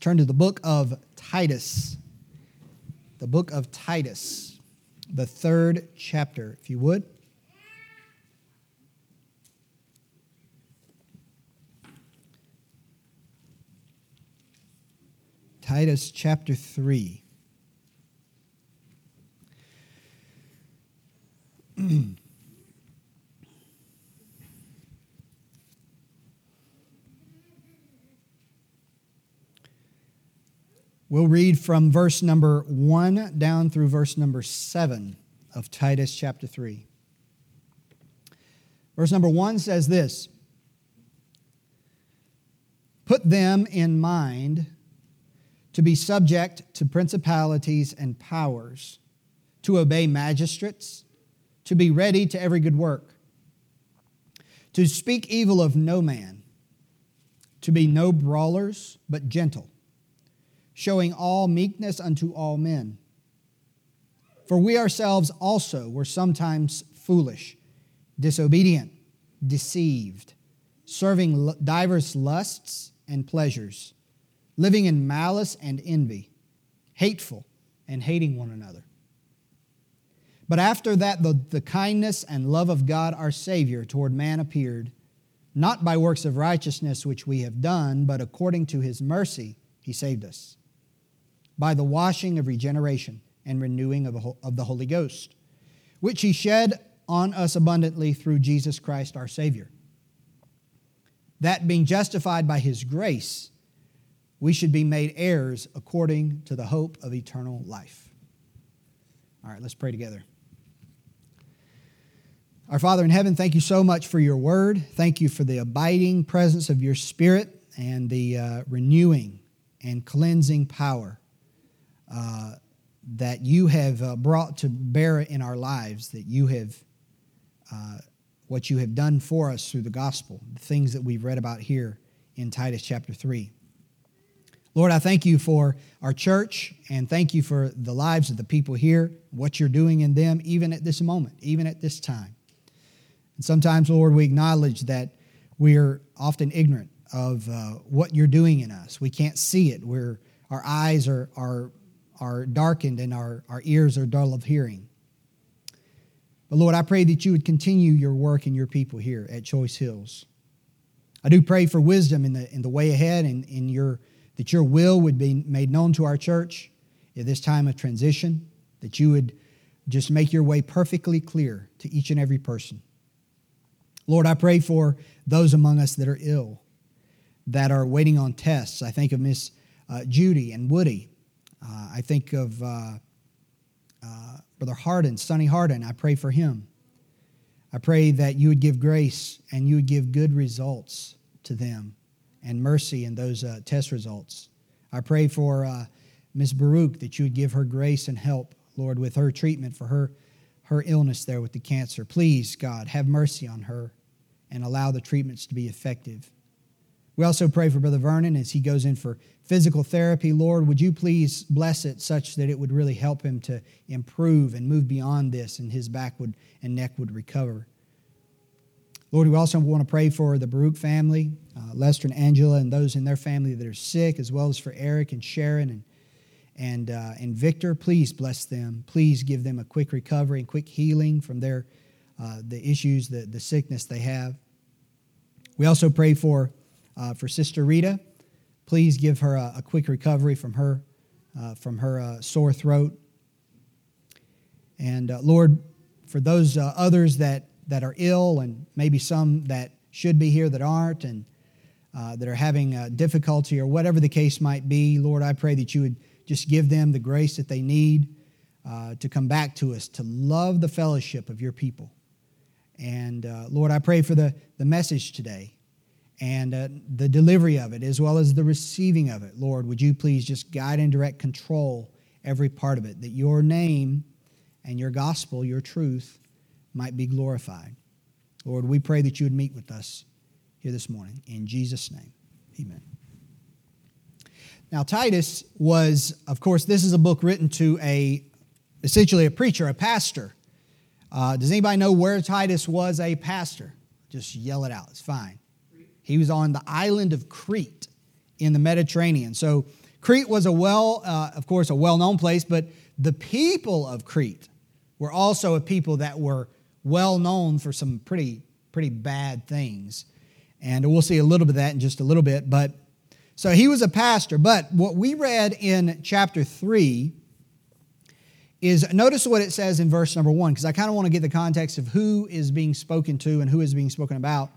Turn to the book of Titus. The book of Titus, the third chapter, if you would. Titus chapter 3. We'll read from verse number 1 down through verse number 7 of Titus chapter 3. Verse number 1 says this Put them in mind to be subject to principalities and powers, to obey magistrates, to be ready to every good work, to speak evil of no man, to be no brawlers, but gentle showing all meekness unto all men. For we ourselves also were sometimes foolish, disobedient, deceived, serving divers lusts and pleasures, living in malice and envy, hateful and hating one another. But after that, the, the kindness and love of God our Savior toward man appeared, not by works of righteousness which we have done, but according to his mercy, he saved us by the washing of regeneration and renewing of the Holy Ghost, which He shed on us abundantly through Jesus Christ our Savior. That being justified by His grace, we should be made heirs according to the hope of eternal life. All right, let's pray together. Our Father in heaven, thank you so much for your word. Thank you for the abiding presence of your Spirit and the uh, renewing and cleansing power uh, that you have uh, brought to bear in our lives, that you have, uh, what you have done for us through the gospel, the things that we've read about here in Titus chapter 3. Lord, I thank you for our church and thank you for the lives of the people here, what you're doing in them, even at this moment, even at this time. And sometimes, Lord, we acknowledge that we're often ignorant of uh, what you're doing in us. We can't see it. We're, our eyes are, are are darkened and our, our ears are dull of hearing. But Lord, I pray that you would continue your work in your people here at Choice Hills. I do pray for wisdom in the, in the way ahead and in your, that your will would be made known to our church at this time of transition, that you would just make your way perfectly clear to each and every person. Lord, I pray for those among us that are ill, that are waiting on tests. I think of Miss uh, Judy and Woody uh, I think of uh, uh, Brother Harden, Sonny Harden. I pray for him. I pray that you would give grace and you would give good results to them and mercy in those uh, test results. I pray for uh, Ms. Baruch that you would give her grace and help, Lord, with her treatment for her, her illness there with the cancer. Please, God, have mercy on her and allow the treatments to be effective. We also pray for Brother Vernon as he goes in for physical therapy. Lord, would you please bless it such that it would really help him to improve and move beyond this and his back would, and neck would recover. Lord, we also want to pray for the Baruch family, uh, Lester and Angela, and those in their family that are sick, as well as for Eric and Sharon and, and, uh, and Victor. Please bless them. Please give them a quick recovery and quick healing from their, uh, the issues, the, the sickness they have. We also pray for uh, for Sister Rita, please give her a, a quick recovery from her, uh, from her uh, sore throat. And uh, Lord, for those uh, others that, that are ill and maybe some that should be here that aren't and uh, that are having difficulty or whatever the case might be, Lord, I pray that you would just give them the grace that they need to come back to us, to love the fellowship of your people. And Lord, I pray for the, the message today and uh, the delivery of it as well as the receiving of it. Lord, would you please just guide and direct control every part of it, that your name and your gospel, your truth, might be glorified. Lord, we pray that you would meet with us here this morning. In Jesus' name, amen. Now, Titus was, of course, this is a book written to a essentially a preacher, a pastor. Uh, does anybody know where Titus was a pastor? Just yell it out. It's fine. He was on the island of Crete in the Mediterranean. So, Crete was a well, uh, of course, a well known place, but the people of Crete were also a people that were well known for some pretty, pretty bad things. And we'll see a little bit of that in just a little bit. But so he was a pastor. But what we read in chapter 3 is notice what it says in verse number 1, because I kind of want to get the context of who is being spoken to and who is being spoken about.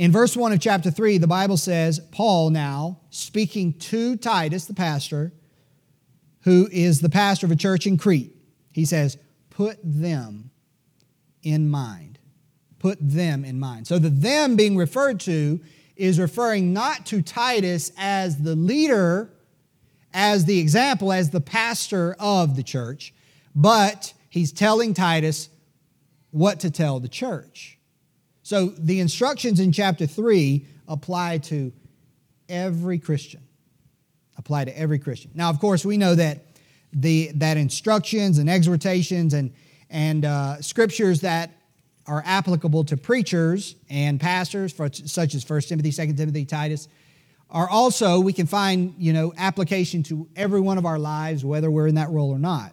In verse 1 of chapter 3, the Bible says, Paul now speaking to Titus, the pastor, who is the pastor of a church in Crete, he says, Put them in mind. Put them in mind. So the them being referred to is referring not to Titus as the leader, as the example, as the pastor of the church, but he's telling Titus what to tell the church. So the instructions in chapter 3 apply to every Christian. Apply to every Christian. Now, of course, we know that the that instructions and exhortations and and uh, scriptures that are applicable to preachers and pastors, for, such as 1 Timothy, 2 Timothy, Titus, are also, we can find, you know, application to every one of our lives, whether we're in that role or not.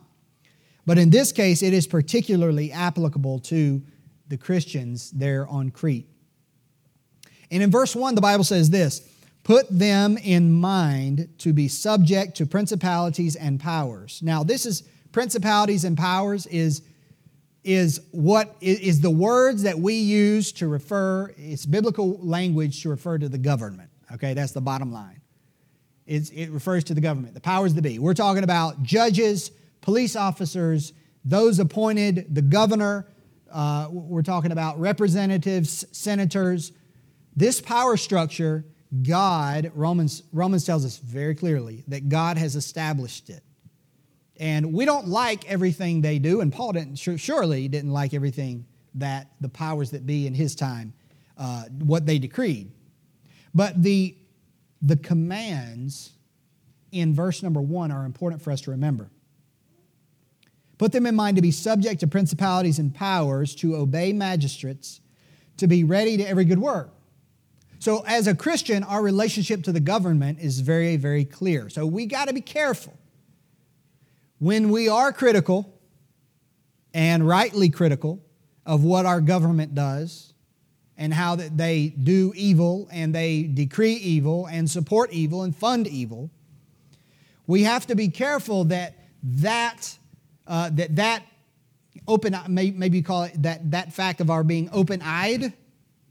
But in this case, it is particularly applicable to the Christians there on Crete. And in verse 1, the Bible says this Put them in mind to be subject to principalities and powers. Now, this is principalities and powers is is what is the words that we use to refer it's biblical language to refer to the government okay that's the bottom line it's, it refers to the government the powers that be we're talking about judges police officers those appointed the governor uh, we're talking about representatives senators this power structure god romans romans tells us very clearly that god has established it and we don't like everything they do, and Paul didn't, surely didn't like everything that the powers that be in his time, uh, what they decreed. But the, the commands in verse number one are important for us to remember. Put them in mind to be subject to principalities and powers, to obey magistrates, to be ready to every good work. So, as a Christian, our relationship to the government is very, very clear. So, we got to be careful when we are critical, and rightly critical, of what our government does and how that they do evil and they decree evil and support evil and fund evil, we have to be careful that that uh, that that open maybe you call it that that fact of our being open-eyed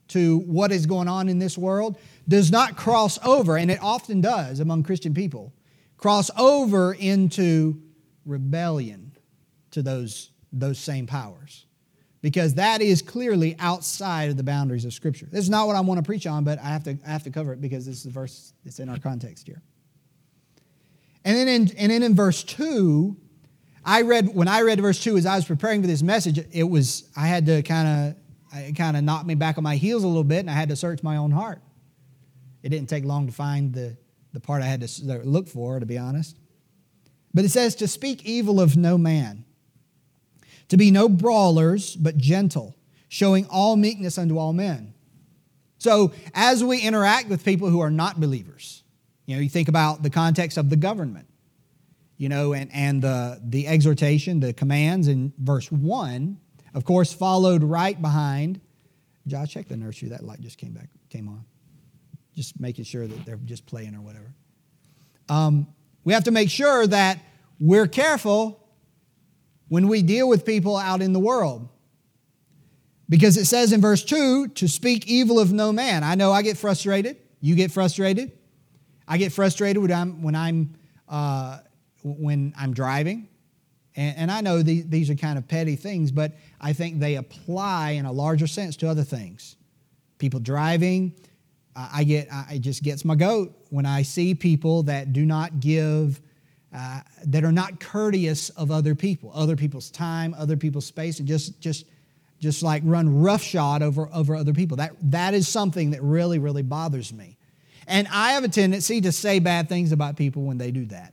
to what is going on in this world does not cross over and it often does among christian people cross over into rebellion to those, those same powers. Because that is clearly outside of the boundaries of Scripture. This is not what I want to preach on, but I have to, I have to cover it because this is the verse that's in our context here. And then in, and then in verse 2, I read, when I read verse 2, as I was preparing for this message, it was, I had to kind of, kind of knocked me back on my heels a little bit, and I had to search my own heart. It didn't take long to find the, the part I had to look for, to be honest. But it says to speak evil of no man, to be no brawlers, but gentle, showing all meekness unto all men. So as we interact with people who are not believers, you know, you think about the context of the government, you know, and, and the, the exhortation, the commands in verse 1, of course, followed right behind. Josh, check the nursery. That light just came back, came on. Just making sure that they're just playing or whatever. Um, we have to make sure that we're careful when we deal with people out in the world. Because it says in verse 2 to speak evil of no man. I know I get frustrated. You get frustrated. I get frustrated when I'm, when I'm, uh, when I'm driving. And, and I know the, these are kind of petty things, but I think they apply in a larger sense to other things. People driving, I get, it just gets my goat when I see people that do not give, uh, that are not courteous of other people, other people's time, other people's space, and just, just, just like run roughshod over, over other people. That, that is something that really, really bothers me. And I have a tendency to say bad things about people when they do that.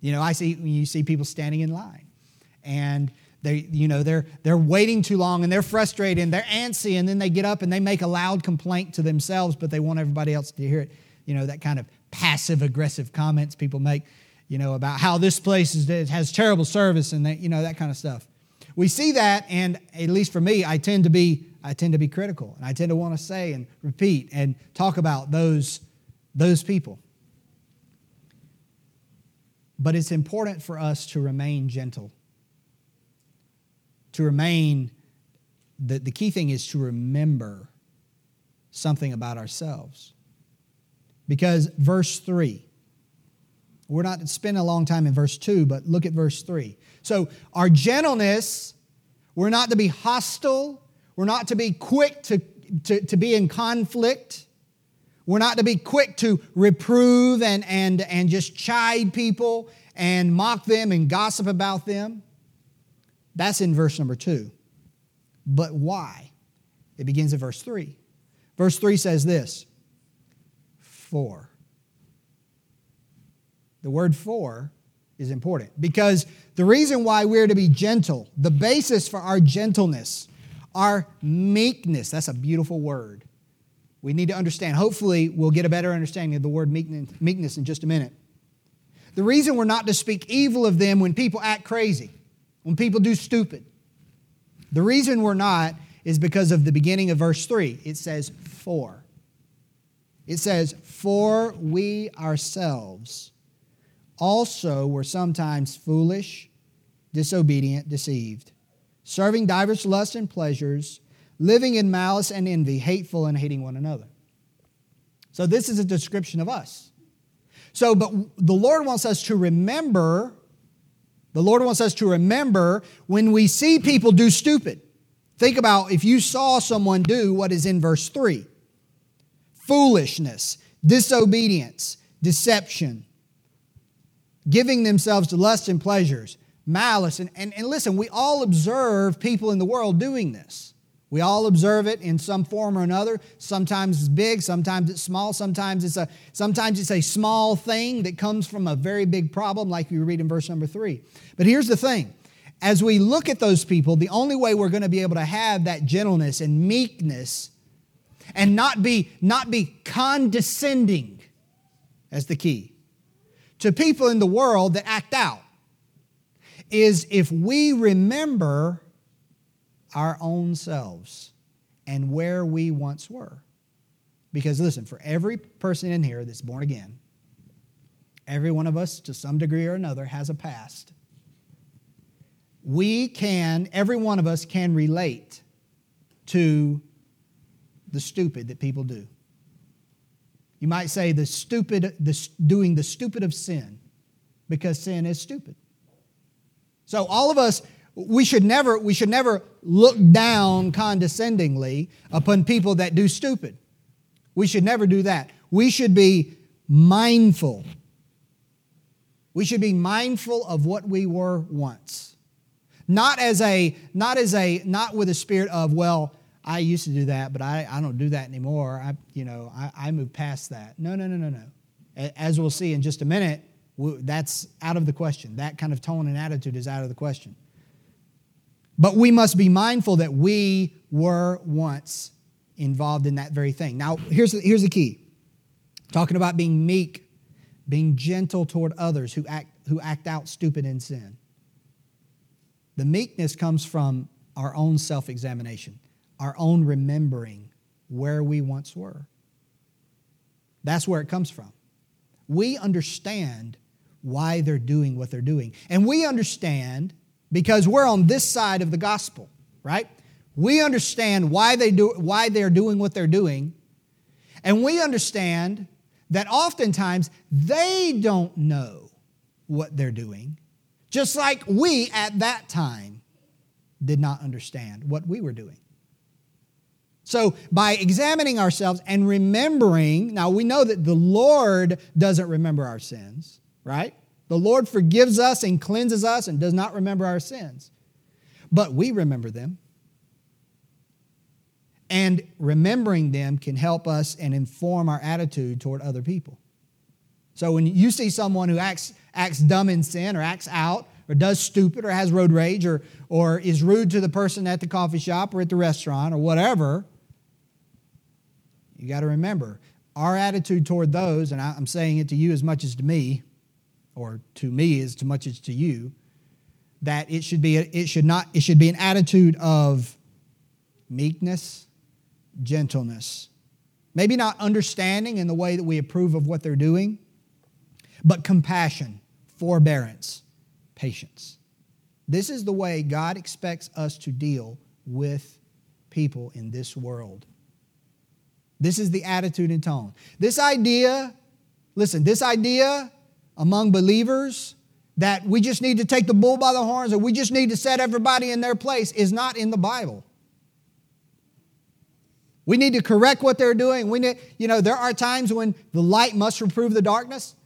You know, I see, you see people standing in line and they, you know, they're, they're waiting too long and they're frustrated and they're antsy and then they get up and they make a loud complaint to themselves, but they want everybody else to hear it. You know, that kind of passive aggressive comments people make, you know, about how this place is, has terrible service and that, you know, that kind of stuff. We see that, and at least for me, I tend to be I tend to be critical, and I tend to want to say and repeat and talk about those those people. But it's important for us to remain gentle. To remain, the, the key thing is to remember something about ourselves. Because verse 3, we're not spending a long time in verse 2, but look at verse 3. So, our gentleness, we're not to be hostile, we're not to be quick to, to, to be in conflict. We're not to be quick to reprove and, and, and just chide people and mock them and gossip about them. That's in verse number two. But why? It begins in verse three. Verse three says this for. The word for is important because the reason why we're to be gentle, the basis for our gentleness, our meekness, that's a beautiful word we need to understand. Hopefully, we'll get a better understanding of the word meekness in just a minute. The reason we're not to speak evil of them when people act crazy, when people do stupid, the reason we're not is because of the beginning of verse 3. It says, For. It says, For we ourselves also were sometimes foolish, disobedient, deceived, serving divers lusts and pleasures living in malice and envy, hateful and hating one another. So, this is a description of us. So, but the Lord wants us to remember, the Lord wants us to remember when we see people do stupid. Think about if you saw someone do what is in verse 3 foolishness, disobedience, deception, giving themselves to lust and pleasures, malice. And, and, and listen, we all observe people in the world doing this. We all observe it in some form or another. Sometimes it's big, sometimes it's small, sometimes it's a sometimes it's a small thing that comes from a very big problem like we read in verse number 3. But here's the thing. As we look at those people, the only way we're going to be able to have that gentleness and meekness and not be not be condescending as the key to people in the world that act out is if we remember our own selves and where we once were. Because listen, for every person in here that's born again, every one of us to some degree or another has a past. We can, every one of us can relate to the stupid that people do. You might say the stupid, the, doing the stupid of sin, because sin is stupid. So all of us we should never we should never look down condescendingly upon people that do stupid. We should never do that. We should be mindful. We should be mindful of what we were once. Not as a not as a not with a spirit of well i used to do that but i, I don't do that anymore. I you know I, I moved past that. No no no no no. As we'll see in just a minute that's out of the question. That kind of tone and attitude is out of the question but we must be mindful that we were once involved in that very thing. Now, here's the, here's the key talking about being meek, being gentle toward others who act, who act out stupid in sin. The meekness comes from our own self examination, our own remembering where we once were. That's where it comes from. We understand why they're doing what they're doing. And we understand because we're on this side of the gospel, right? We understand why, they do, why they're doing what they're doing, and we understand that oftentimes they don't know what they're doing, just like we at that time did not understand what we were doing. So, by examining ourselves and remembering, now we know that the Lord doesn't remember our sins, right? The Lord forgives us and cleanses us and does not remember our sins. But we remember them. And remembering them can help us and inform our attitude toward other people. So when you see someone who acts, acts dumb in sin or acts out or does stupid or has road rage or, or is rude to the person at the coffee shop or at the restaurant or whatever, you got to remember our attitude toward those, and I'm saying it to you as much as to me, or to me is as much as to you, that it should be it should not it should be an attitude of meekness, gentleness. Maybe not understanding in the way that we approve of what they're doing, but compassion, forbearance, patience. This is the way God expects us to deal with people in this world. This is the attitude and tone. This idea, listen, this idea among believers that we just need to take the bull by the horns or we just need to set everybody in their place is not in the Bible. We need to correct what they're doing. We need, you know, there are times when the light must reprove the darkness.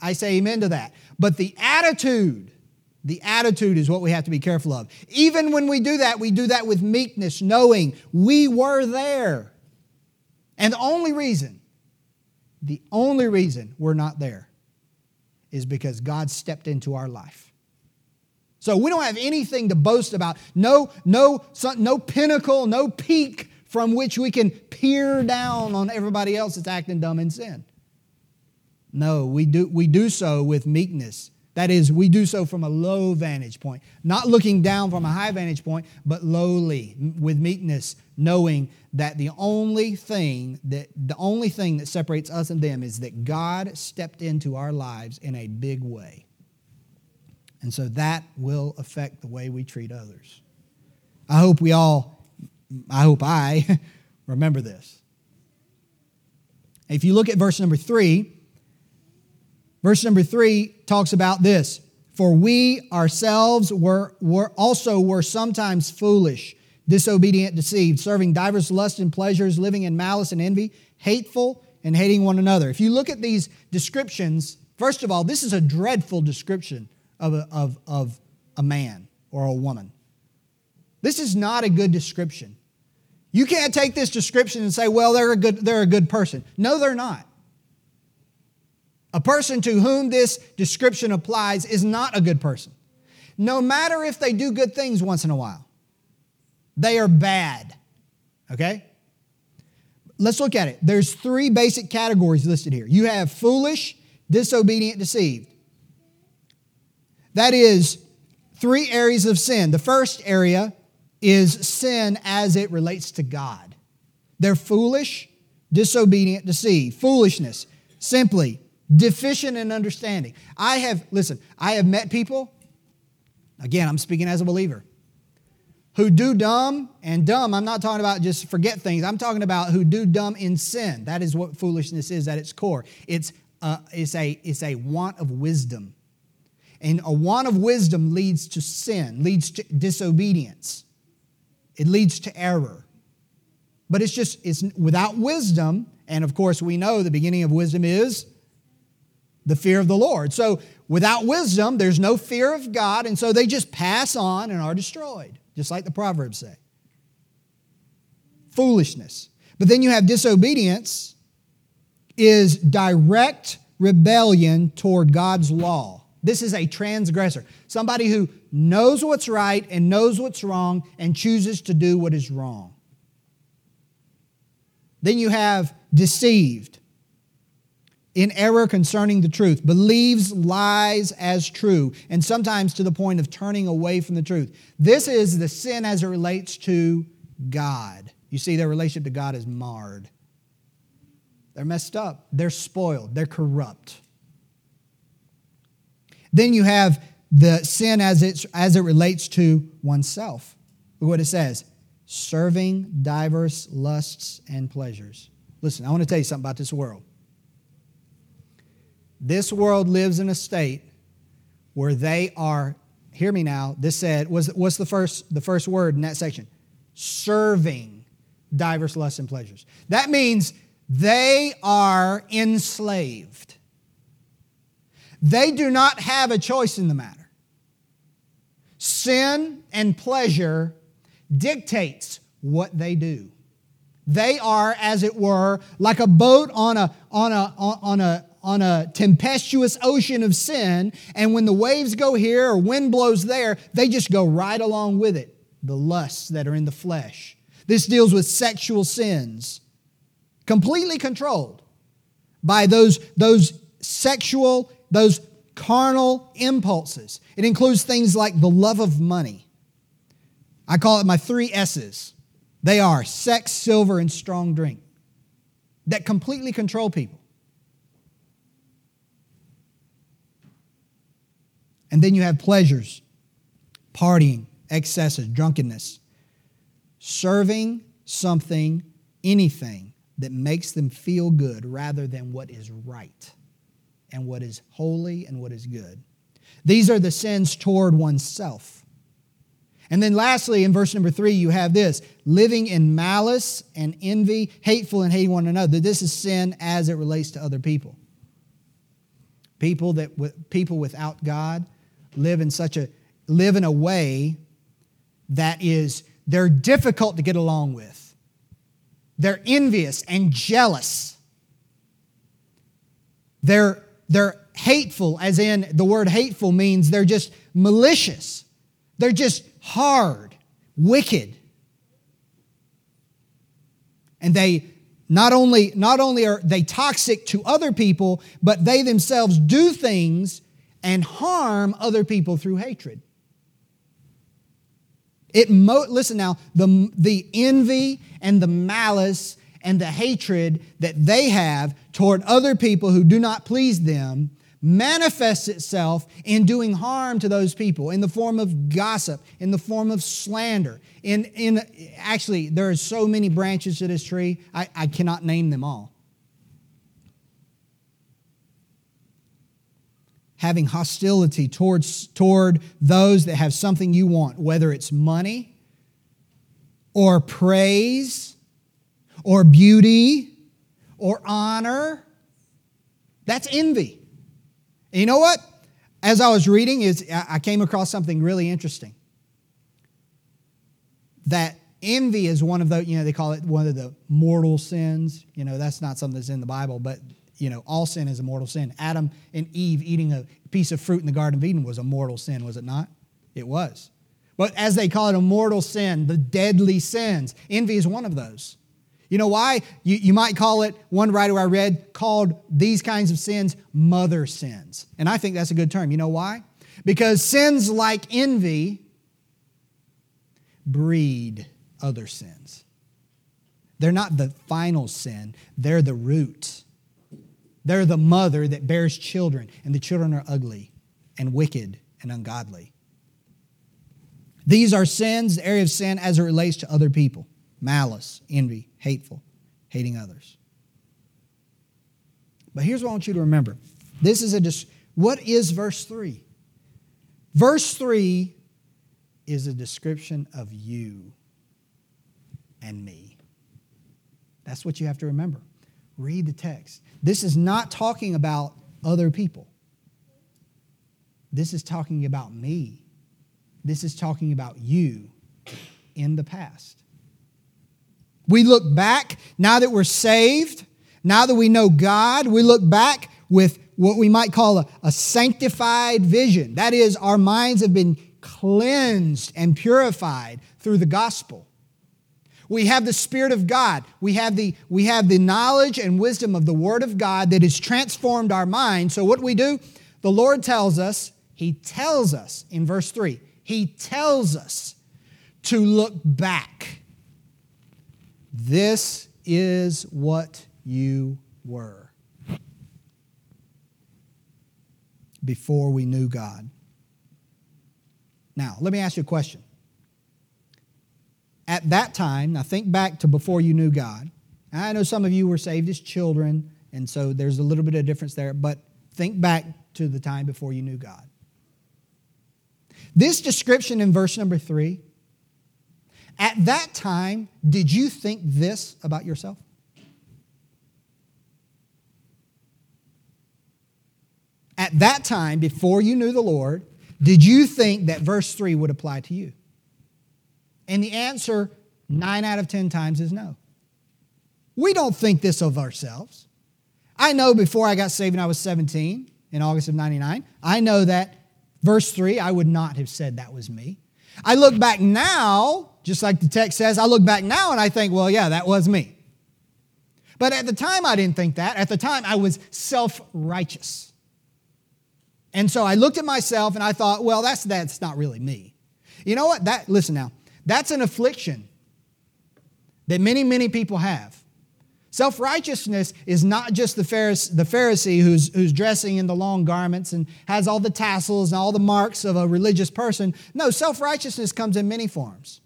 I say amen to that. But the attitude, the attitude is what we have to be careful of. Even when we do that, we do that with meekness, knowing we were there. And the only reason, the only reason we're not there is because God stepped into our life. So we don't have anything to boast about. No, no, no pinnacle, no peak from which we can peer down on everybody else that's acting dumb in sin. No, we do, we do so with meekness. That is, we do so from a low vantage point, not looking down from a high vantage point, but lowly, with meekness, knowing that the only thing that the only thing that separates us and them is that God stepped into our lives in a big way. And so that will affect the way we treat others. I hope we all, I hope I remember this. If you look at verse number three, verse number three talks about this. For we ourselves were, were also were sometimes foolish disobedient, deceived, serving divers lusts and pleasures, living in malice and envy, hateful and hating one another. If you look at these descriptions, first of all, this is a dreadful description of a, of, of a man or a woman. This is not a good description. You can't take this description and say, well, they're a good, they're a good person. No, they're not. A person to whom this description applies is not a good person. No matter if they do good things once in a while. They are bad. Okay? Let's look at it. There's three basic categories listed here. You have foolish, disobedient, deceived. That is three areas of sin. The first area is sin as it relates to God. They're foolish, disobedient, deceived. Foolishness, simply deficient in understanding. I have, listen, I have met people, again, I'm speaking as a believer who do dumb and dumb i'm not talking about just forget things i'm talking about who do dumb in sin. That is what foolishness is at its core. It's, uh, it's, a, it's a want of wisdom. And a want of wisdom leads to sin leads to disobedience. It leads to error. But it's just it's without wisdom and of course we know the beginning of wisdom is the fear of the lord so without wisdom there's no fear of god and so they just pass on and are destroyed just like the Proverbs say. Foolishness. But then you have disobedience, is direct rebellion toward God's law. This is a transgressor, somebody who knows what's right and knows what's wrong and chooses to do what is wrong. Then you have deceived in error concerning the truth, believes lies as true, and sometimes to the point of turning away from the truth. This is the sin as it relates to God. You see, their relationship to God is marred. They're messed up, they're spoiled, they're corrupt. Then you have the sin as, it's, as it relates to oneself. Look what it says serving diverse lusts and pleasures. Listen, I want to tell you something about this world. This world lives in a state where they are, hear me now, this said, was, what's the first, the first word in that section? Serving diverse lusts and pleasures. That means they are enslaved. They do not have a choice in the matter. Sin and pleasure dictates what they do. They are, as it were, like a boat on a, on a, on a, on a tempestuous ocean of sin, and when the waves go here or wind blows there, they just go right along with it. The lusts that are in the flesh. This deals with sexual sins, completely controlled. by those, those sexual, those carnal impulses. It includes things like the love of money. I call it my three S's. They are sex, silver, and strong drink that completely control people. And then you have pleasures, partying, excesses, drunkenness, serving something, anything that makes them feel good rather than what is right and what is holy and what is good. These are the sins toward oneself. And then lastly, in verse number three, you have this living in malice and envy, hateful and hating one another. This is sin as it relates to other people. People that people without God live in such a live in a way that is they're difficult to get along with. They're envious and jealous. They're they're hateful as in the word hateful means they're just malicious. They're just hard, wicked. And they not only not only are they toxic to other people, but they themselves do things and harm other people through hatred. It mo- listen now, the, the envy and the malice and the hatred that they have toward other people who do not please them manifests itself in doing harm to those people in the form of gossip, in the form of slander. In, in actually, there are so many branches to this tree, I, I cannot name them all. Having hostility towards, toward those that have something you want, whether it's money or praise or beauty or honor. That's envy. And you know what? As I was reading, is I came across something really interesting. That envy is one of the, you know, they call it one of the mortal sins. You know, that's not something that's in the Bible, but you know, all sin is a mortal sin. Adam and Eve eating a piece of fruit in the Garden of Eden was a mortal sin, was it not? It was. But as they call it, a mortal sin, the deadly sins. Envy is one of those. You know why? You, you might call it, one writer I read called these kinds of sins mother sins. And I think that's a good term. You know why? Because sins like envy breed other sins. They're not the final sin, they're the root. They're the mother that bears children, and the children are ugly and wicked and ungodly. These are sins, the area of sin as it relates to other people malice, envy, hateful, hating others. But here's what I want you to remember. This is a dis- what is verse 3? Verse 3 is a description of you and me. That's what you have to remember. Read the text. This is not talking about other people. This is talking about me. This is talking about you in the past. We look back, now that we're saved, now that we know God, we look back with what we might call a, a sanctified vision. That is, our minds have been cleansed and purified through the gospel. We have the Spirit of God. We have the, we have the knowledge and wisdom of the Word of God that has transformed our mind. So, what we do? The Lord tells us, He tells us in verse 3, He tells us to look back. This is what you were before we knew God. Now, let me ask you a question at that time, now think back to before you knew God. I know some of you were saved as children, and so there's a little bit of difference there, but think back to the time before you knew God. This description in verse number three, at that time, did you think this about yourself? At that time, before you knew the Lord, did you think that verse 3 would apply to you? And the answer, nine out of 10 times, is no. We don't think this of ourselves. I know before I got saved when I was 17 in August of 99, I know that verse 3, I would not have said that was me. I look back now, just like the text says, I look back now and I think, well, yeah, that was me. But at the time, I didn't think that. At the time, I was self righteous. And so I looked at myself and I thought, well, that's, that's not really me. You know what? That, listen now, that's an affliction that many, many people have. Self righteousness is not just the Pharisee, the Pharisee who's, who's dressing in the long garments and has all the tassels and all the marks of a religious person. No, self righteousness comes in many forms.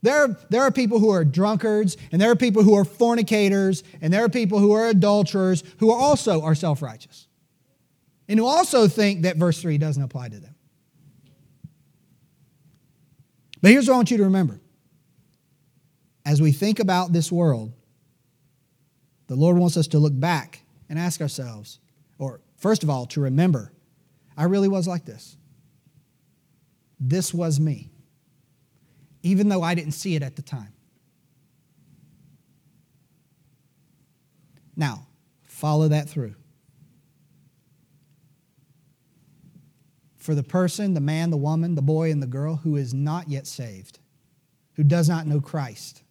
There are, there are people who are drunkards, and there are people who are fornicators, and there are people who are adulterers who also are self righteous, and who also think that verse 3 doesn't apply to them. But here's what I want you to remember as we think about this world, the Lord wants us to look back and ask ourselves, or first of all, to remember, I really was like this. This was me, even though I didn't see it at the time. Now, follow that through. For the person, the man, the woman, the boy, and the girl who is not yet saved, who does not know Christ,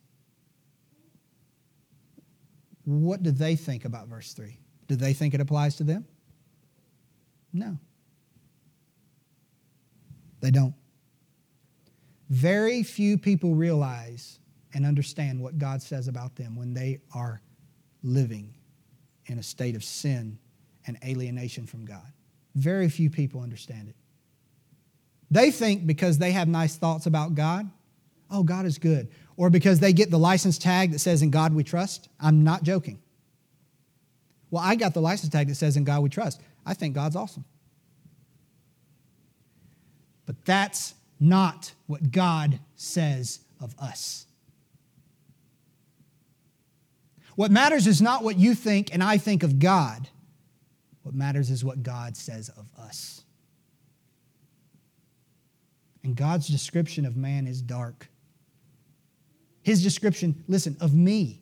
what do they think about verse 3? Do they think it applies to them? No. They don't. Very few people realize and understand what God says about them when they are living in a state of sin and alienation from God. Very few people understand it. They think because they have nice thoughts about God, oh, God is good or because they get the license tag that says, In God we trust. I'm not joking. Well, I got the license tag that says, In God we trust. I think God's awesome. But that's not what God says of us. What matters is not what you think and I think of God. What matters is what God says of us. And God's description of man is dark. His description, listen, of me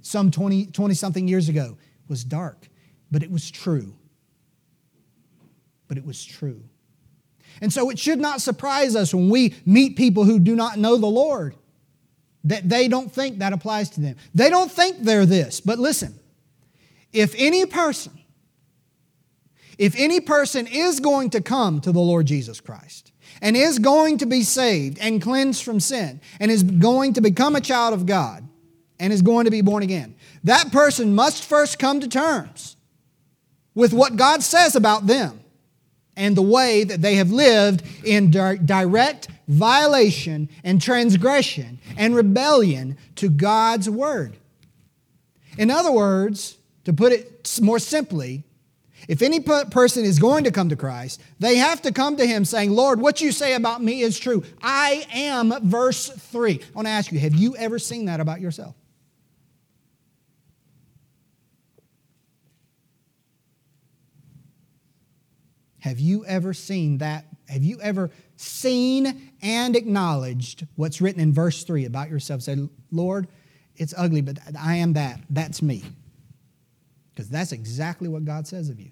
some 20, 20 something years ago was dark, but it was true. But it was true. And so it should not surprise us when we meet people who do not know the Lord that they don't think that applies to them. They don't think they're this. But listen, if any person, if any person is going to come to the Lord Jesus Christ, and is going to be saved and cleansed from sin and is going to become a child of God and is going to be born again, that person must first come to terms with what God says about them and the way that they have lived in direct violation and transgression and rebellion to God's word. In other words, to put it more simply, if any person is going to come to Christ, they have to come to him saying, Lord, what you say about me is true. I am, verse 3. I want to ask you, have you ever seen that about yourself? Have you ever seen that? Have you ever seen and acknowledged what's written in verse 3 about yourself? Say, Lord, it's ugly, but I am that. That's me. Because that's exactly what God says of you.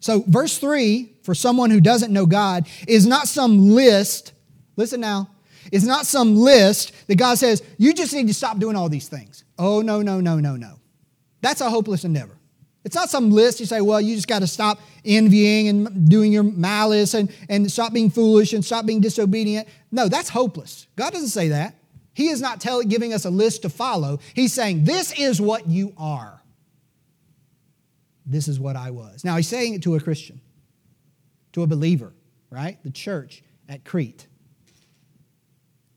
So, verse 3, for someone who doesn't know God, is not some list. Listen now. It's not some list that God says, you just need to stop doing all these things. Oh, no, no, no, no, no. That's a hopeless endeavor. It's not some list you say, well, you just got to stop envying and doing your malice and, and stop being foolish and stop being disobedient. No, that's hopeless. God doesn't say that. He is not tell, giving us a list to follow. He's saying, this is what you are. This is what I was. Now, he's saying it to a Christian, to a believer, right? The church at Crete.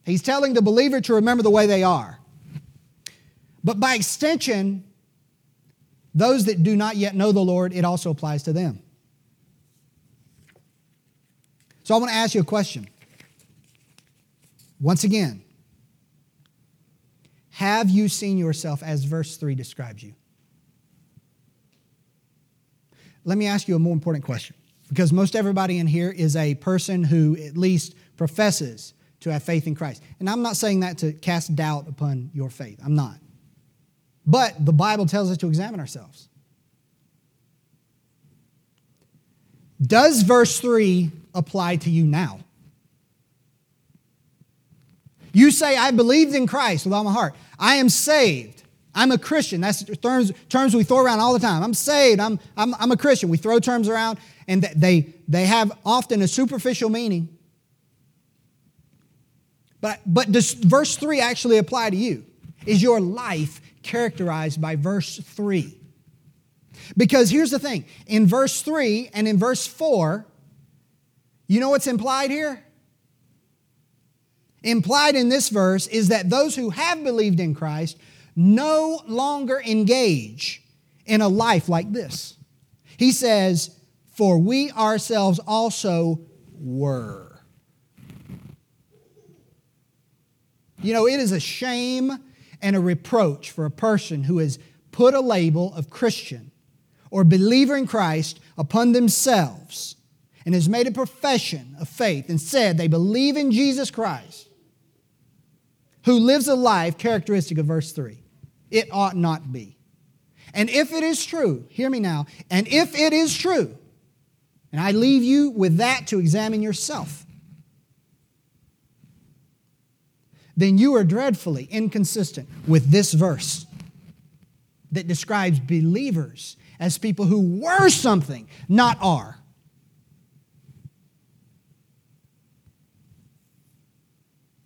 He's telling the believer to remember the way they are. But by extension, those that do not yet know the Lord, it also applies to them. So I want to ask you a question. Once again, have you seen yourself as verse 3 describes you? Let me ask you a more important question because most everybody in here is a person who at least professes to have faith in Christ. And I'm not saying that to cast doubt upon your faith. I'm not. But the Bible tells us to examine ourselves. Does verse 3 apply to you now. You say, I believed in Christ with all my heart. I am saved. I'm a Christian. That's terms, terms we throw around all the time. I'm saved. I'm, I'm, I'm a Christian. We throw terms around, and they, they have often a superficial meaning. But, but does verse 3 actually apply to you? Is your life characterized by verse 3? Because here's the thing in verse 3 and in verse 4, you know what's implied here? Implied in this verse is that those who have believed in Christ no longer engage in a life like this. He says, For we ourselves also were. You know, it is a shame and a reproach for a person who has put a label of Christian or believer in Christ upon themselves and has made a profession of faith and said they believe in Jesus Christ, who lives a life characteristic of verse 3. It ought not be. And if it is true, hear me now, and if it is true, and I leave you with that to examine yourself, then you are dreadfully inconsistent with this verse that describes believers as people who were something, not are.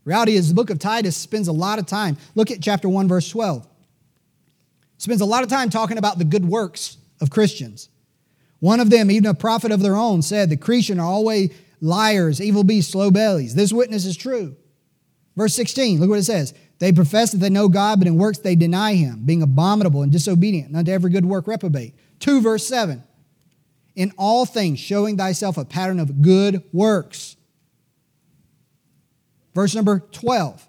Reality is, the book of Titus spends a lot of time. Look at chapter 1, verse 12. Spends a lot of time talking about the good works of Christians. One of them, even a prophet of their own, said, The Cretan are always liars, evil beasts, slow bellies. This witness is true. Verse 16, look what it says. They profess that they know God, but in works they deny him, being abominable and disobedient, unto every good work reprobate. 2 verse 7. In all things, showing thyself a pattern of good works. Verse number 12.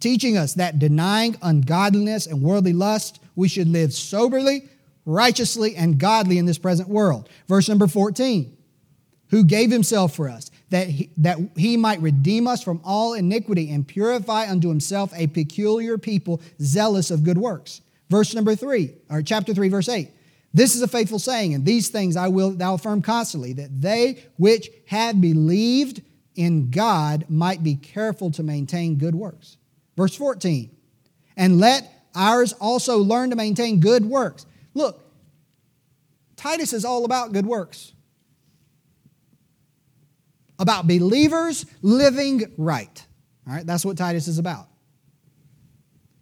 Teaching us that denying ungodliness and worldly lust, we should live soberly, righteously, and godly in this present world. Verse number 14. Who gave himself for us that he, that he might redeem us from all iniquity and purify unto himself a peculiar people zealous of good works. Verse number three, or chapter three, verse eight. This is a faithful saying, and these things I will thou affirm constantly, that they which have believed in God might be careful to maintain good works. Verse 14, and let ours also learn to maintain good works. Look, Titus is all about good works about believers living right. All right, that's what Titus is about.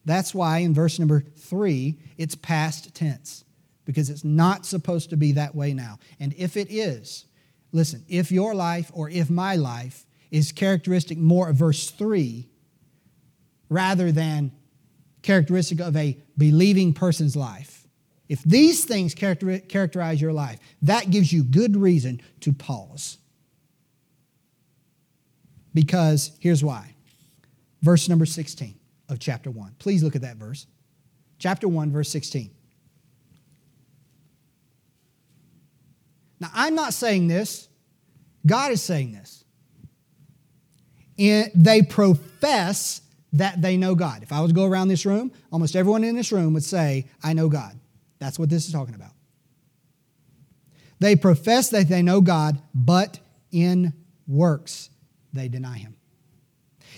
That's why in verse number three, it's past tense, because it's not supposed to be that way now. And if it is, listen, if your life or if my life is characteristic more of verse three rather than characteristic of a believing person's life, if these things characterize your life, that gives you good reason to pause because here's why. Verse number 16 of chapter 1. Please look at that verse. Chapter 1, verse 16. Now, I'm not saying this, God is saying this. And they profess that they know God. If I was to go around this room, almost everyone in this room would say, I know God. That's what this is talking about. They profess that they know God, but in works they deny him.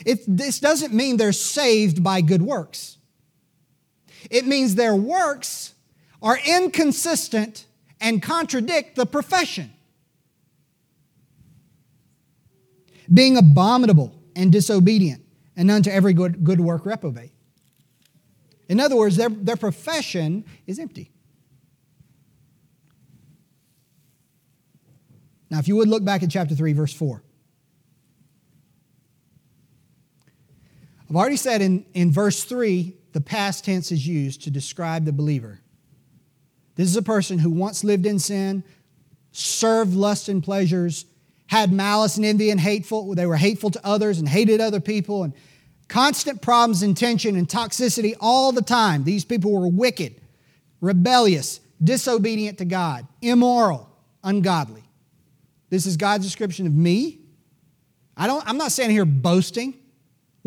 It, this doesn't mean they're saved by good works. It means their works are inconsistent and contradict the profession. Being abominable and disobedient, and unto every good, good work reprobate. In other words, their, their profession is empty. Now, if you would look back at chapter 3, verse 4. I've already said in, in verse 3, the past tense is used to describe the believer. This is a person who once lived in sin, served lust and pleasures, had malice and envy and hateful. They were hateful to others and hated other people and constant problems and tension and toxicity all the time. These people were wicked, rebellious, disobedient to God, immoral, ungodly. This is God's description of me. I don't, I'm not standing here boasting.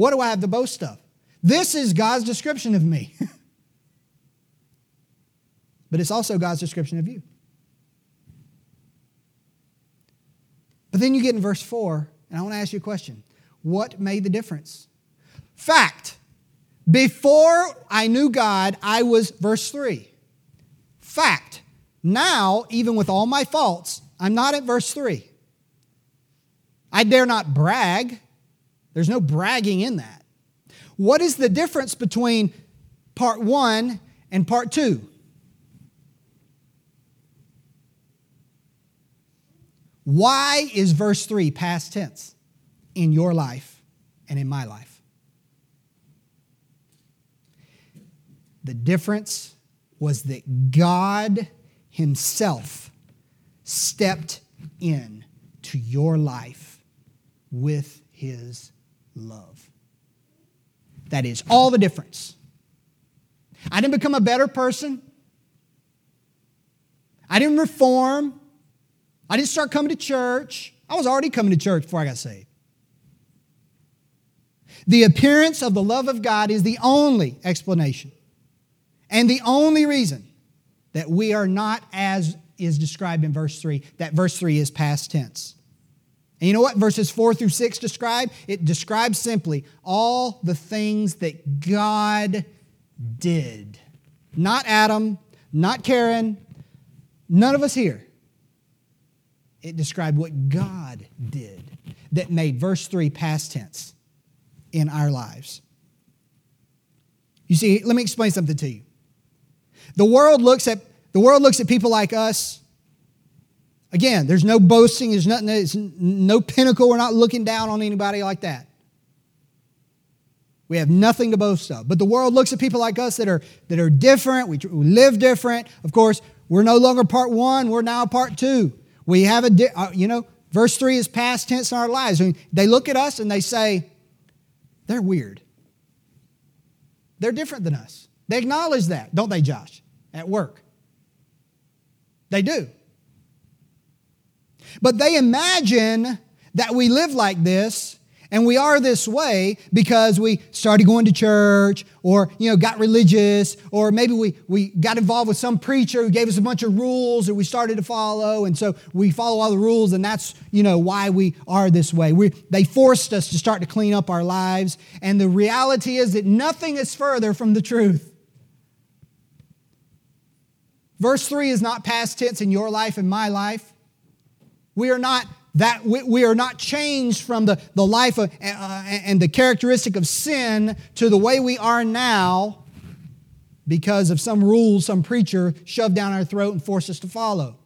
What do I have to boast of? This is God's description of me. but it's also God's description of you. But then you get in verse 4, and I want to ask you a question. What made the difference? Fact. Before I knew God, I was, verse 3. Fact. Now, even with all my faults, I'm not at verse 3. I dare not brag. There's no bragging in that. What is the difference between part 1 and part 2? Why is verse 3 past tense in your life and in my life? The difference was that God Himself stepped in to your life with His love. That is all the difference. I didn't become a better person. I didn't reform. I didn't start coming to church. I was already coming to church before I got saved. The appearance of the love of God is the only explanation and the only reason that we are not as is described in verse 3, that verse 3 is past tense. And you know what verses 4 through 6 describe? It describes simply all the things that God did. Not Adam, not Karen, none of us here it described what God did that made verse 3 past tense in our lives. You see, let me explain something to you. The world looks at the world looks at people like us. Again, there's no boasting, there's nothing, there's no pinnacle. We're not looking down on anybody like that. We have nothing to boast of. But the world looks at people like us that are, that are different. We, we live different. Of course, we're no longer part one, we're now part two. We have a, uh, you know, verse 3 is past tense in our lives. I mean, they look at us and they say, they're weird. They're different than us. They acknowledge that, don't they, Josh, at work? They do. But they imagine that we live like this and we are this way because we started going to church or, you know, got religious or maybe we, we got involved with some preacher who gave us a bunch of rules that we started to follow. And so we follow all the rules and that's, you know, why we are this way. We, they forced us to start to clean up our lives. And the reality is that nothing is further from the truth. Verse 3 is not past tense in your life and my life. We are not that we, we, are not changed from the, the life of, uh, and the characteristic of sin to the way we are now because of some rules some preacher shoved down our throat and forced us to follow.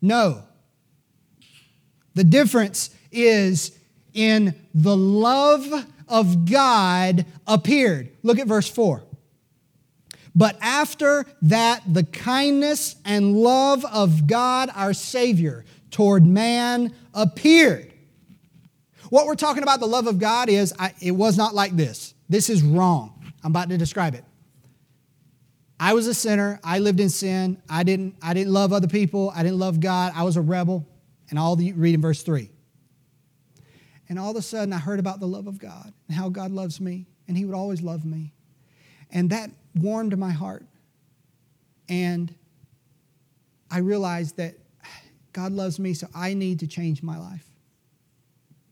No. The difference is in the love of God appeared. Look at verse 4. But after that, the kindness and love of God our Savior toward man appeared. What we're talking about, the love of God, is I, it was not like this. This is wrong. I'm about to describe it. I was a sinner. I lived in sin. I didn't, I didn't love other people. I didn't love God. I was a rebel. And all the read in verse 3. And all of a sudden, I heard about the love of God and how God loves me, and He would always love me. And that warmed my heart. And I realized that God loves me, so I need to change my life.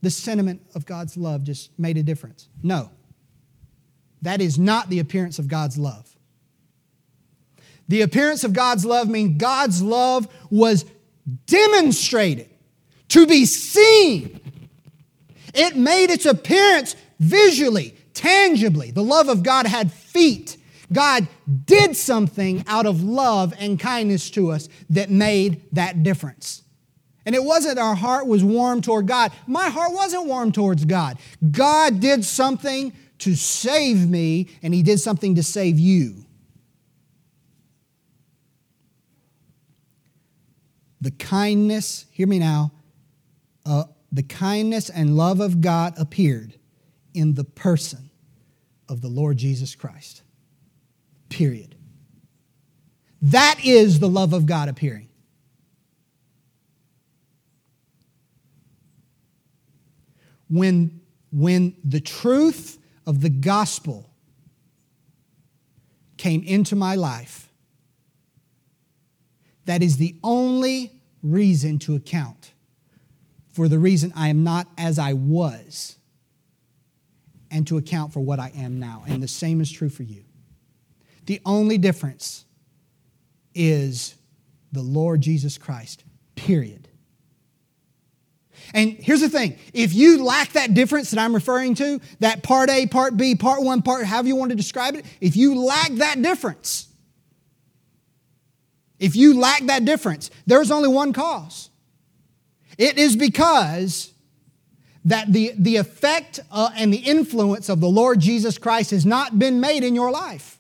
The sentiment of God's love just made a difference. No, that is not the appearance of God's love. The appearance of God's love means God's love was demonstrated to be seen. It made its appearance visually, tangibly. The love of God had feet. God did something out of love and kindness to us that made that difference. And it wasn't our heart was warm toward God. My heart wasn't warm towards God. God did something to save me, and He did something to save you. The kindness, hear me now, uh, the kindness and love of God appeared in the person of the Lord Jesus Christ. Period. That is the love of God appearing. When, when the truth of the gospel came into my life, that is the only reason to account for the reason I am not as I was and to account for what I am now. And the same is true for you. The only difference is the Lord Jesus Christ, period. And here's the thing if you lack that difference that I'm referring to, that part A, part B, part one, part, however you want to describe it, if you lack that difference, if you lack that difference, there's only one cause. It is because that the, the effect uh, and the influence of the Lord Jesus Christ has not been made in your life.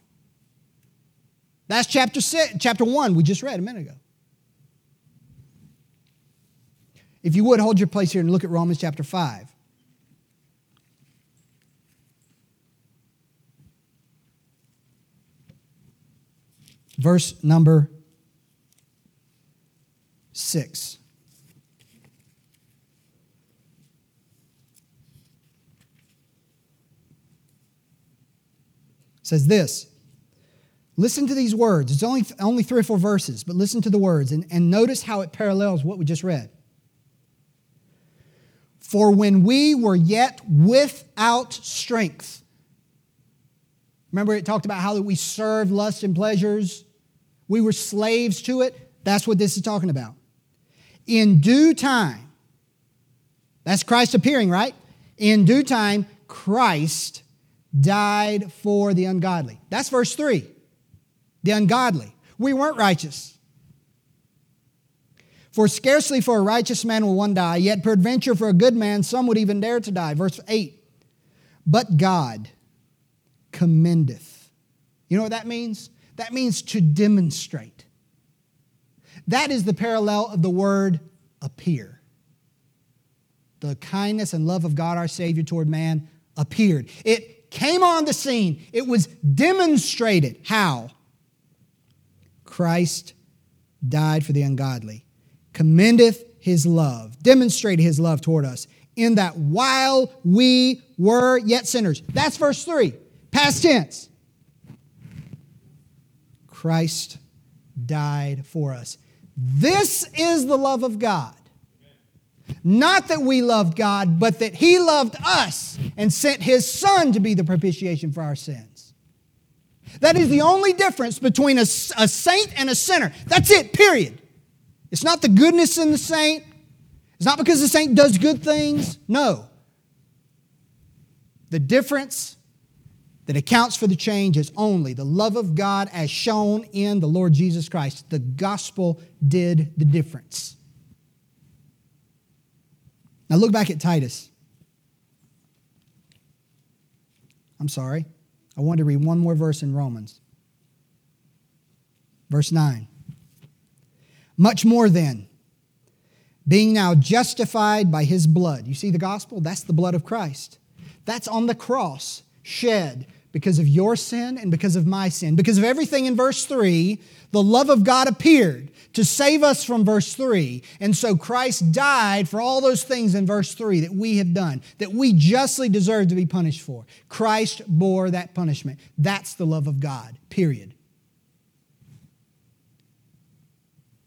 That's chapter six, chapter one we just read a minute ago. If you would hold your place here and look at Romans chapter 5. Verse number 6. says this listen to these words it's only, only three or four verses but listen to the words and, and notice how it parallels what we just read for when we were yet without strength, remember it talked about how that we served lust and pleasures, we were slaves to it. That's what this is talking about. In due time, that's Christ appearing, right? In due time, Christ died for the ungodly. That's verse 3. The ungodly. We weren't righteous. For scarcely for a righteous man will one die, yet peradventure for a good man some would even dare to die. Verse 8. But God commendeth. You know what that means? That means to demonstrate. That is the parallel of the word appear. The kindness and love of God our Savior toward man appeared. It came on the scene. It was demonstrated. How? Christ died for the ungodly commendeth his love, demonstrated his love toward us, in that while we were yet sinners. That's verse 3, past tense. Christ died for us. This is the love of God. Not that we loved God, but that He loved us and sent His Son to be the propitiation for our sins. That is the only difference between a, a saint and a sinner. That's it, period. It's not the goodness in the saint. It's not because the saint does good things. No. The difference that accounts for the change is only the love of God as shown in the Lord Jesus Christ. The gospel did the difference. Now look back at Titus. I'm sorry. I want to read one more verse in Romans. Verse 9. Much more then, being now justified by his blood. You see the gospel? That's the blood of Christ. That's on the cross, shed because of your sin and because of my sin. Because of everything in verse 3, the love of God appeared to save us from verse 3. And so Christ died for all those things in verse 3 that we have done, that we justly deserve to be punished for. Christ bore that punishment. That's the love of God, period.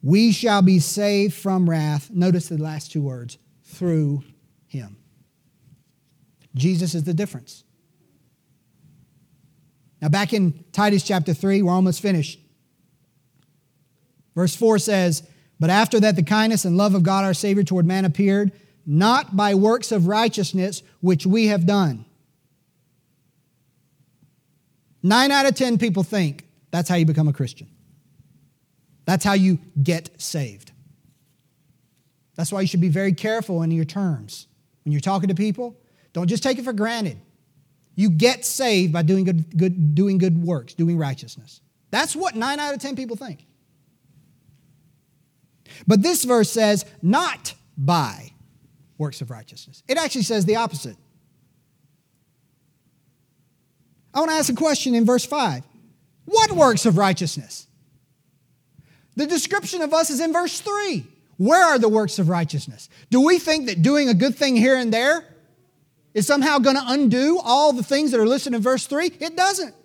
we shall be saved from wrath. Notice the last two words through him. Jesus is the difference. Now, back in Titus chapter 3, we're almost finished. Verse 4 says, But after that, the kindness and love of God our Savior toward man appeared, not by works of righteousness which we have done. Nine out of ten people think that's how you become a Christian. That's how you get saved. That's why you should be very careful in your terms. When you're talking to people, don't just take it for granted. You get saved by doing good, good, doing good works, doing righteousness. That's what nine out of 10 people think. But this verse says, not by works of righteousness. It actually says the opposite. I want to ask a question in verse 5. What works of righteousness? The description of us is in verse 3. Where are the works of righteousness? Do we think that doing a good thing here and there is somehow going to undo all the things that are listed in verse 3? It doesn't.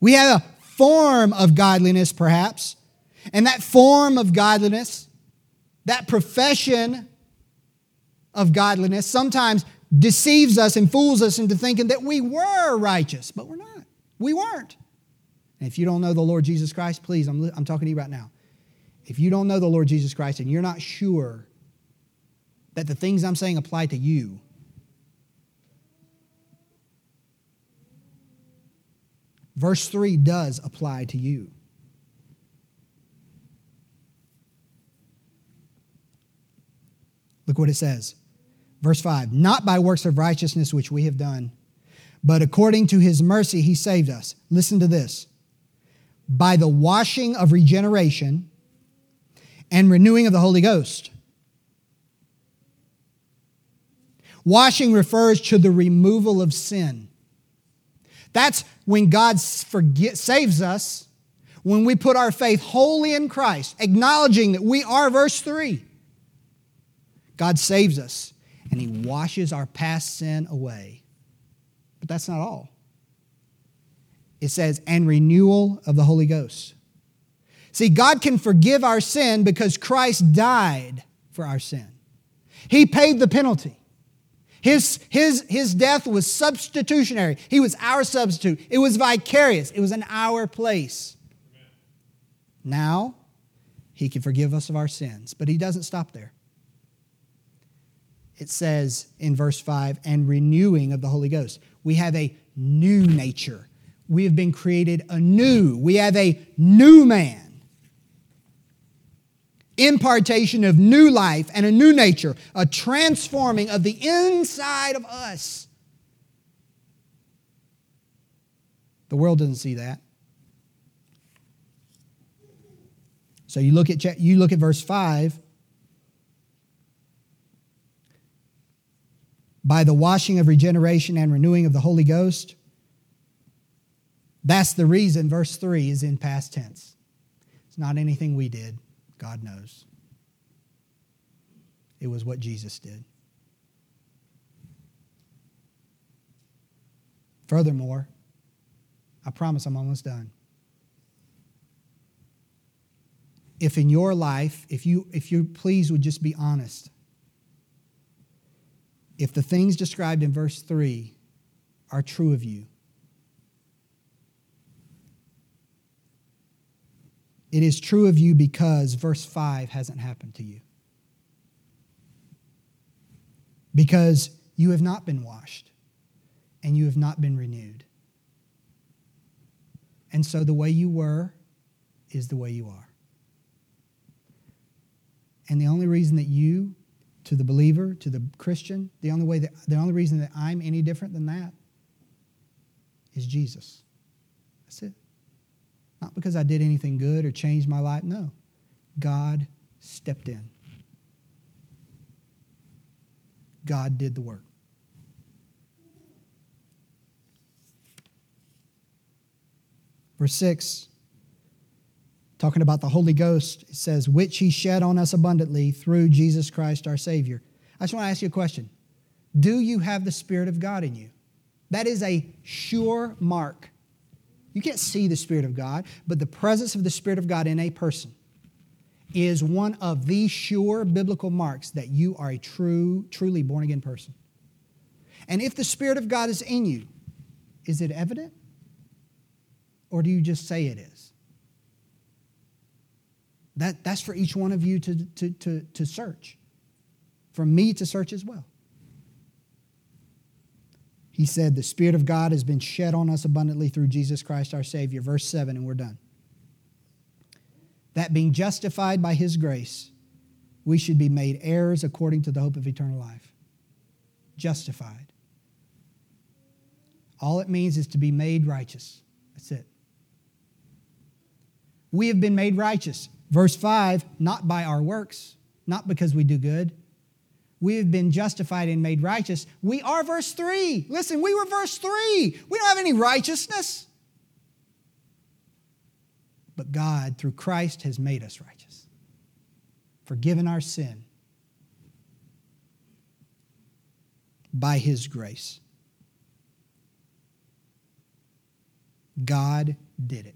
We have a form of godliness, perhaps, And that form of godliness, that profession of godliness, sometimes deceives us and fools us into thinking that we were righteous, but we're not. We weren't. And if you don't know the Lord Jesus Christ, please, I'm, I'm talking to you right now. If you don't know the Lord Jesus Christ and you're not sure that the things I'm saying apply to you, verse 3 does apply to you. Look what it says. Verse 5 Not by works of righteousness which we have done, but according to his mercy he saved us. Listen to this by the washing of regeneration and renewing of the Holy Ghost. Washing refers to the removal of sin. That's when God forget, saves us, when we put our faith wholly in Christ, acknowledging that we are, verse 3. God saves us and He washes our past sin away. But that's not all. It says, and renewal of the Holy Ghost. See, God can forgive our sin because Christ died for our sin. He paid the penalty. His, his, his death was substitutionary. He was our substitute. It was vicarious. It was in our place. Now, He can forgive us of our sins, but He doesn't stop there. It says in verse 5 and renewing of the Holy Ghost. We have a new nature. We have been created anew. We have a new man impartation of new life and a new nature, a transforming of the inside of us. The world doesn't see that. So you look at you look at verse 5 by the washing of regeneration and renewing of the Holy Ghost. That's the reason verse 3 is in past tense. It's not anything we did. God knows. It was what Jesus did. Furthermore, I promise I'm almost done. If in your life, if you if you please would just be honest, if the things described in verse 3 are true of you, It is true of you because verse 5 hasn't happened to you. Because you have not been washed and you have not been renewed. And so the way you were is the way you are. And the only reason that you, to the believer, to the Christian, the only way that the only reason that I'm any different than that is Jesus. That's it. Not because I did anything good or changed my life. No. God stepped in. God did the work. Verse 6, talking about the Holy Ghost, it says, which he shed on us abundantly through Jesus Christ our Savior. I just want to ask you a question. Do you have the Spirit of God in you? That is a sure mark you can't see the Spirit of God, but the presence of the Spirit of God in a person is one of the sure biblical marks that you are a true, truly born again person. And if the Spirit of God is in you, is it evident? Or do you just say it is? That, that's for each one of you to, to, to, to search, for me to search as well. He said, The Spirit of God has been shed on us abundantly through Jesus Christ our Savior. Verse 7, and we're done. That being justified by His grace, we should be made heirs according to the hope of eternal life. Justified. All it means is to be made righteous. That's it. We have been made righteous. Verse 5, not by our works, not because we do good, we have been justified and made righteous. We are verse 3. Listen, we were verse 3. We don't have any righteousness. But God, through Christ, has made us righteous, forgiven our sin by His grace. God did it.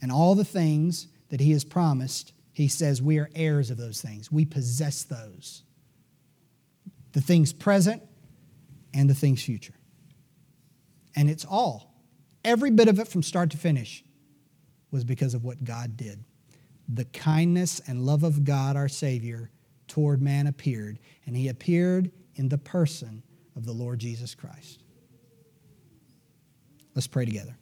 And all the things that he has promised, he says we are heirs of those things. We possess those. The things present and the things future. And it's all, every bit of it from start to finish, was because of what God did. The kindness and love of God, our Savior, toward man appeared, and he appeared in the person of the Lord Jesus Christ. Let's pray together.